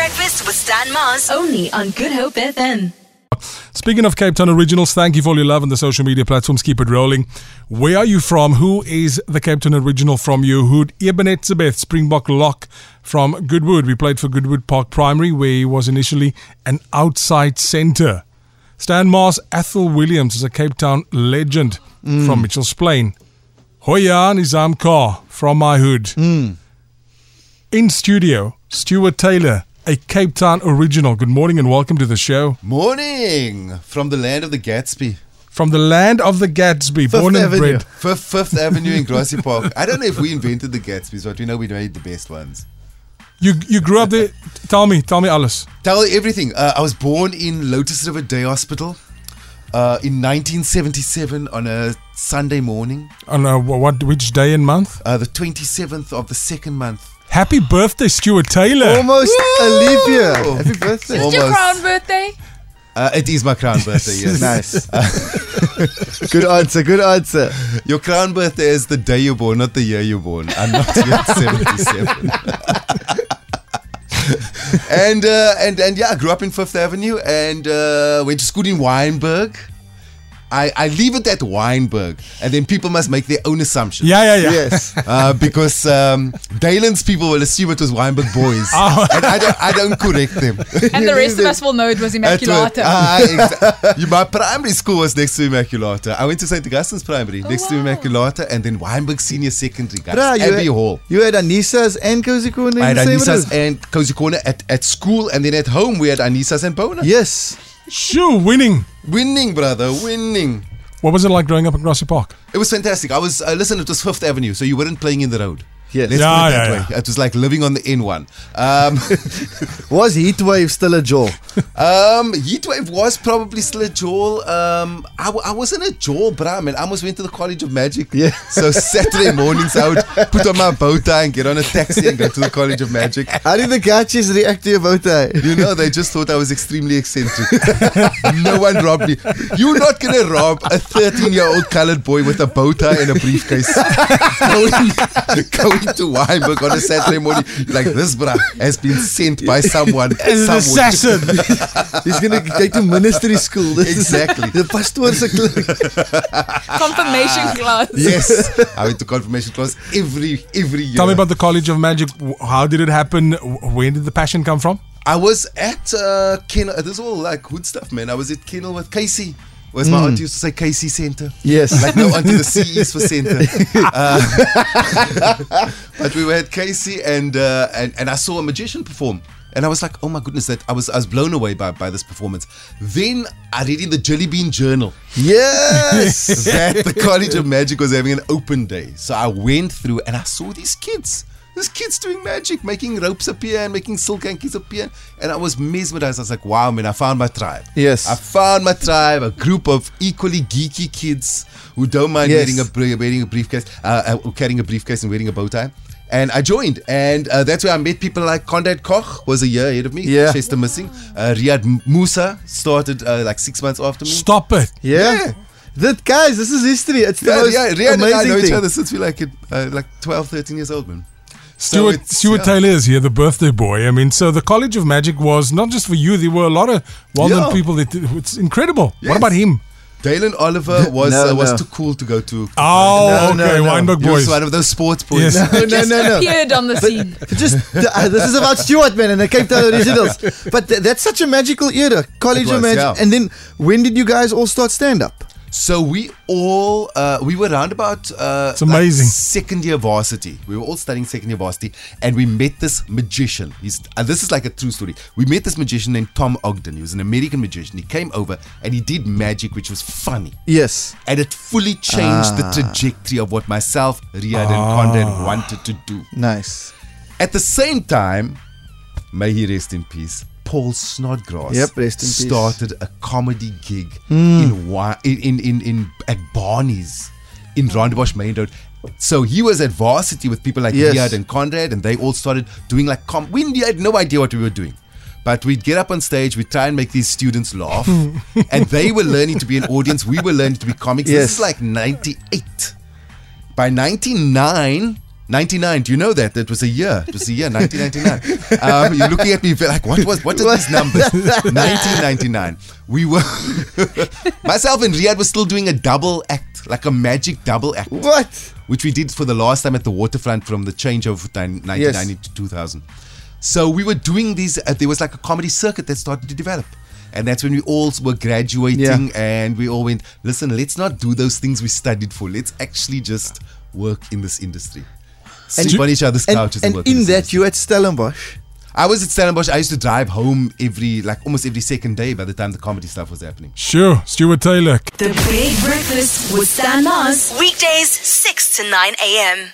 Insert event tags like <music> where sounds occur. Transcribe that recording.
Breakfast with Stan Mars. Only on Good Hope FM. Speaking of Cape Town originals, thank you for all your love on the social media platforms. Keep it rolling. Where are you from? Who is the Cape Town original from you? Hood Eben Etzebeth Springbok Lock from Goodwood. We played for Goodwood Park Primary, where he was initially an outside centre. Stan Mars Ethel Williams is a Cape Town legend mm. from Mitchell's Plain. Hoya Nizam Kar from my hood. Mm. In studio, Stuart Taylor, a Cape Town original. Good morning and welcome to the show. Morning from the land of the Gatsby. From the land of the Gatsby, born and Avenue. bred. Fifth, Fifth Avenue in Grassy Park. I don't know if we invented the Gatsbys, but we know we made the best ones. You you grew up there. Tell me, tell me, Alice. Tell you everything. Uh, I was born in Lotus River Day Hospital uh, in 1977 on a Sunday morning, On a, what which day and month? uh, the 27th of the second month. Happy birthday, Stuart Taylor. Almost a leap year. Happy birthday. Almost. Your crown birthday? Uh, it is my crown birthday, yes. <laughs> nice. <laughs> good answer. Good answer. Your crown birthday is the day you're born, not the year you're born. I'm not yet <laughs> 77. and uh, and and yeah, I grew up in Fifth Avenue and uh, went to school in Wynberg. I, I leave it at Wynberg, and then people must make their own assumptions. Yeah, yeah, yeah. Yes. <laughs> Uh, because um, Dalen's people will assume it was Wynberg boys, Oh. and I don't, I don't correct them. <laughs> And the rest of us will know it was Immaculata. ah, exa- you- my primary school was next to Immaculata. I went to St. Augustine's Primary, next to. Immaculata, and then Wynberg Senior Secondary, guys. Bruh, you Abbey had, Hall. You had Anissa's and Cozy Corner I had the Anissa's room. and Cozy Corner at, at school, and then at home we had Anissa's and Bona. Yes. Shoo, winning. Winning, brother, winning. What was it like growing up in Grassy Park? It was fantastic. I was, uh, listen, it was Fifth Avenue, so you weren't playing in the road. Yes. Let's Yeah, put it that yeah, way. It was like living on the N1. Um, <laughs> Was Heatwave still a jaw? Um, Heatwave was probably still a Joel. Um, I, w- I wasn't a Joel, I man. I almost went to the College of Magic. Yeah. So Saturday mornings, I would put on my bow tie and get on a taxi and go to the College of Magic. How did the catches react to your bow tie? You know, they just thought I was extremely eccentric. <laughs> no one robbed me. You're not gonna rob a 13 year old colored boy with a bow tie and a briefcase <laughs> going, going <laughs> to Wynberg on a Saturday morning. Like this, bruh, has been sent by <laughs> someone. As an assassin. <laughs> He's going to go to ministry school. This is- Exactly. the pastoor's a clinic. Confirmation class. Yes, I went to confirmation class every every year. Tell me about the College of Magic. How did it happen? W- Where did the passion come from? I was at uh, Kennel. This is all like good stuff, man. I was at Kennel with Casey. Was my aunt used to say Casey Center. Yes. Like no auntie, the <laughs> C is for center. Uh, <laughs> but we were at Casey and, uh, and and I saw a magician perform. And I was like, oh my goodness, that I was I was blown away by, by this performance. Then I read in the Jelly Bean Journal Yes. <laughs> that the College of Magic was having an open day. So I went through and I saw these kids. These kids doing magic, making ropes appear and making silk hankies appear. And I was mesmerized. I was like, wow, man, I found my tribe. Yes. I found my tribe, a group of equally geeky kids who don't mind Yes. wearing, a, wearing a briefcase, uh, uh, carrying a briefcase and wearing a bow tie. And I joined, and uh, that's where I met people like Conrad Koch, was a year ahead of me. Yeah. Chester Missing. Uh, Riaad Moosa started uh, like six months after me. Stop it. Yeah. Yeah. That guys, this is history. It's the Yeah, most yeah, Riyad and I amazing know each other since we like it, uh, like 12, 13 years old, man. Stuart, it's- Stuart yeah. Taylor is here, the birthday boy. I mean, so the College of Magic was not just for you. There were a lot of well-known Yeah. people. That, it's incredible. Yes. What about him? Dalen Oliver <laughs> was No, uh, was no. too cool to go to. Oh, No, okay, no, no. Wynberg He was boys. one of those sports boys. Yes. <laughs> No, no, Just no, no. appeared on the scene. <laughs> Just uh, this is about Stuart, man, and the Cape Town originals. But th- that's such a magical era, College It of Magic. yeah. And then when did you guys all start stand up? So we all uh, we were around about uh, It's amazing. like second year varsity. We were all studying second year varsity, and we met this magician. He's and this is like a true story. We met this magician named Tom Ogden. He was an American magician. He came over and he did magic, which was funny. Yes. And it fully changed the trajectory of what myself, Riaad, and Conrad wanted to do. Nice. At the same time, may he rest in peace. Paul Snodgrass Yep, in peace. started a comedy gig hmm. in, in in in in at Barney's in Rondebosch Main Road. So he was at varsity with people like Yes. Riaad and Conrad, and they all started doing like com. We had no idea what we were doing. But we'd get up on stage, we'd try and make these students laugh, <laughs> and they were learning to be an audience. We were learning to be comics. This is like 98. By 99, 99. Do you know that? That was a year. It was a year, 1999. Um, you're looking at me like, what was, what are these numbers? <laughs> 1999. We were, <laughs> myself and Riaad were still doing a double act, like a magic double act, What? which we did for the last time at the waterfront from the change of 1990 to 2000. So we were doing these, uh, there was like a comedy circuit that started to develop. And that's when we all were graduating Yeah. and we all went, listen, let's not do those things we studied for. Let's actually just work in this industry. Sleep on each other's And, couches. and work in this that, industry. you at Stellenbosch. I was at Stellenbosch. I used to drive home every, like almost every second day by the time the comedy stuff was happening. Sure, Stuart Taylor. The Big Breakfast with Stan Mars. Weekdays 6 to 9 a.m.